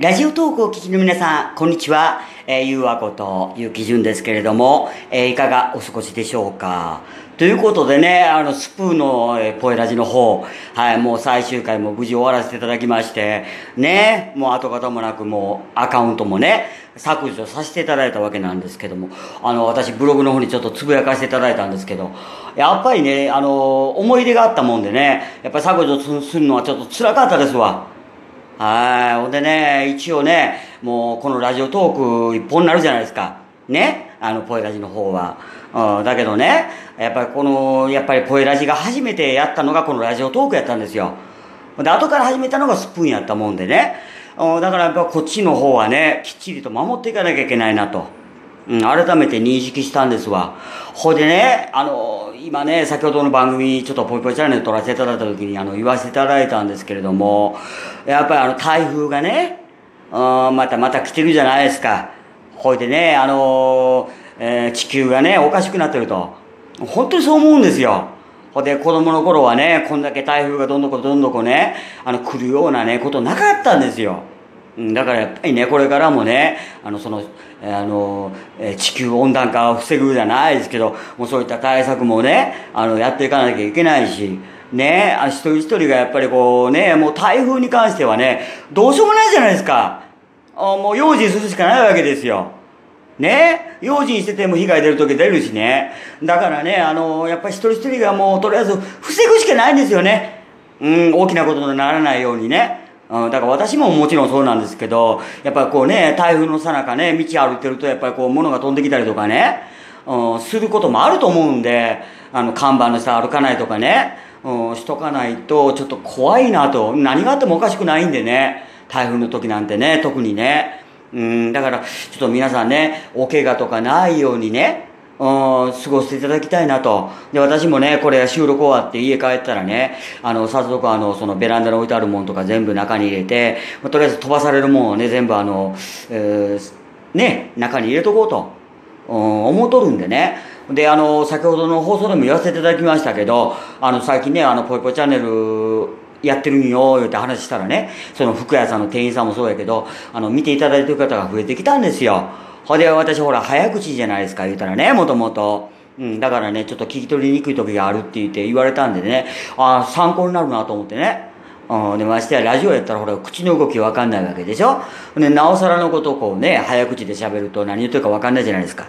ラジオトークをお聞きの皆さん、こんにちは。えー、ゆうわこと、ゆうきじゅんですけれども、えー、いかがお過ごしでしょうか？ということでね、あの、スプーンの、えー、ポエラジの方、はい、もう最終回も無事終わらせていただきまして、ね、もう跡形もなくもうアカウントもね、削除させていただいたわけなんですけども、あの、私ブログの方にちょっとつぶやかせていただいたんですけど、やっぱりね、あの、思い出があったもんでね、やっぱり削除するのはちょっと辛かったですわ。はい。ほんでね、一応ね、もうこのラジオトーク一本になるじゃないですか。ね？あの、ポエラジの方は。うん、だけどね、やっぱりこの、やっぱりポエラジが初めてやったのがこのラジオトークやったんですよ。で、後から始めたのがスプーンやったもんでね。うん、だからやっぱこっちの方はね、きっちりと守っていかなきゃいけないなと。うん、改めて認識したんですわ。ほいでね、あの、今ね、先ほどの番組、ちょっとぽいぽいチャンネル撮らせていただいた時に、あの、言わせていただいたんですけれども、やっぱりあの、台風がね、うん、またまた来てるじゃないですか。ほいでね、あの、えー、地球がね、おかしくなってると。本当にそう思うんですよ。ほで、子供の頃はね、こんだけ台風がどんどこどんどこね、あの、来るようなね、ことなかったんですよ。だからやっぱりね、これからもね、あの、その、あの、地球温暖化を防ぐじゃないですけど、もうそういった対策もね、あの、やっていかなきゃいけないし、ね、あ一人一人がやっぱりこうね、もう台風に関してはね、どうしようもないじゃないですか。あもう用心するしかないわけですよ。ね用心してても被害出る時出るしね。だからね、あの、やっぱり一人一人がもうとりあえず防ぐしかないんですよね。うん、大きなことにならないようにね。うん、だから私ももちろんそうなんですけど、やっぱりこうね、台風のさなかね、道歩いてるとやっぱりこう物が飛んできたりとかね、うん、することもあると思うんで、あの、看板の下歩かないとかね、うん、しとかないとちょっと怖いなと、何があってもおかしくないんでね、台風の時なんてね、特にね。うん、だから、ちょっと皆さんね、お怪我とかないようにね、過ごしていただきたいなと。で、私もね、これ収録終わって家帰ったらね、あの、早速あの、そのベランダに置いてあるもんとか全部中に入れて、まあ、とりあえず飛ばされるもんをね、全部あの、えー、ね、中に入れとこうと、うん、思うとるんでね。で、あの、先ほどの放送でも言わせていただきましたけど、あの、最近ね、あの、ぽいぽいチャンネル、やってるんよ、言って話したらね、その服屋さんの店員さんもそうやけど、あの、見ていただいてる方が増えてきたんですよ。ほで、私ほら、早口じゃないですか、言うたらね、もともと。うん、だからね、ちょっと聞き取りにくい時があるって言って言われたんでね、ああ、参考になるなと思ってね。うん、で、ましてや、ラジオやったらほら、口の動きわかんないわけでしょで、なおさらのことをこうね、早口で喋ると何言ってるかわかんないじゃないですか。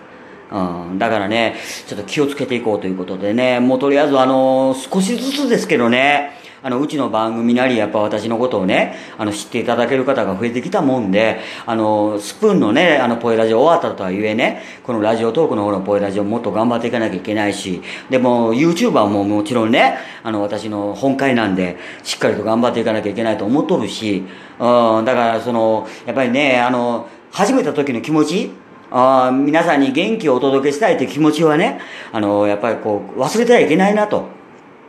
うん、だからね、ちょっと気をつけていこうということでね、もうとりあえずあのー、少しずつですけどね、あの、うちの番組なり、やっぱ私のことをね、あの、知っていただける方が増えてきたもんで、あの、スプーンのね、あの、ポエラジオ終わったとはいえね、このラジオトークの方のポエラジオもっと頑張っていかなきゃいけないし、でも、YouTuber ももちろんね、あの、私の本会なんで、しっかりと頑張っていかなきゃいけないと思っとるし、うん、だから、その、やっぱりね、あの、始めた時の気持ち、あ皆さんに元気をお届けしたいという気持ちはね、あの、やっぱりこう、忘れてはいけないなと。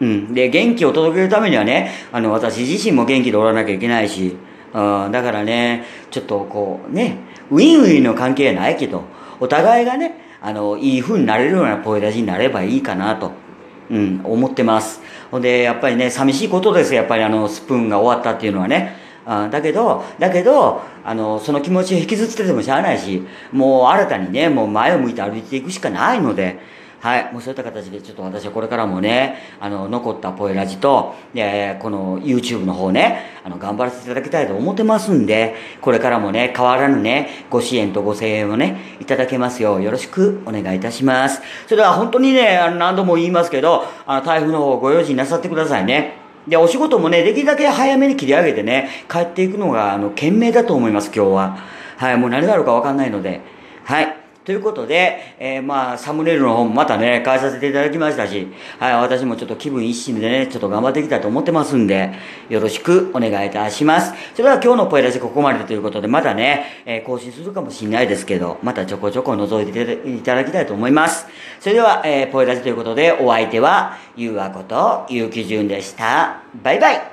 うん。で、元気を届けるためにはね、あの、私自身も元気でおらなきゃいけないし、うん、だからね、ちょっとこう、ね、ウィンウィンの関係ないけど、お互いがね、あの、いい風になれるようなポエラジになればいいかなと、うん、思ってます。ほんで、やっぱりね、寂しいことですやっぱりあの、スプーンが終わったっていうのはね。あだけど、だけど、あの、その気持ちを引きずっててもしゃあないし、もう新たにね、もう前を向いて歩いていくしかないので、はい、もうそういった形でちょっと私はこれからもね、あの、残ったポエラジと、えこの YouTube の方ね、あの、頑張らせていただきたいと思ってますんで、これからもね、変わらぬね、ご支援とご声援をね、いただけますようよろしくお願いいたします。それでは本当にね、あの何度も言いますけど、あの、台風の方ご用心なさってくださいね。で、お仕事もね、できるだけ早めに切り上げてね、帰っていくのが、あの、賢明だと思います、今日は。はい、もう何があるかわかんないので。はい。ということで、えー、まあ、サムネイルの方もまたね、変えさせていただきましたし、はい、私もちょっと気分一新でね、ちょっと頑張っていきたいと思ってますんで、よろしくお願いいたします。それでは今日のポエラジここまでということで、またね、えー、更新するかもしれないですけど、またちょこちょこ覗いていただきたいと思います。それでは、えー、ポエラジということで、お相手は、ゆうあこと、ゆうきじゅんでした。バイバイ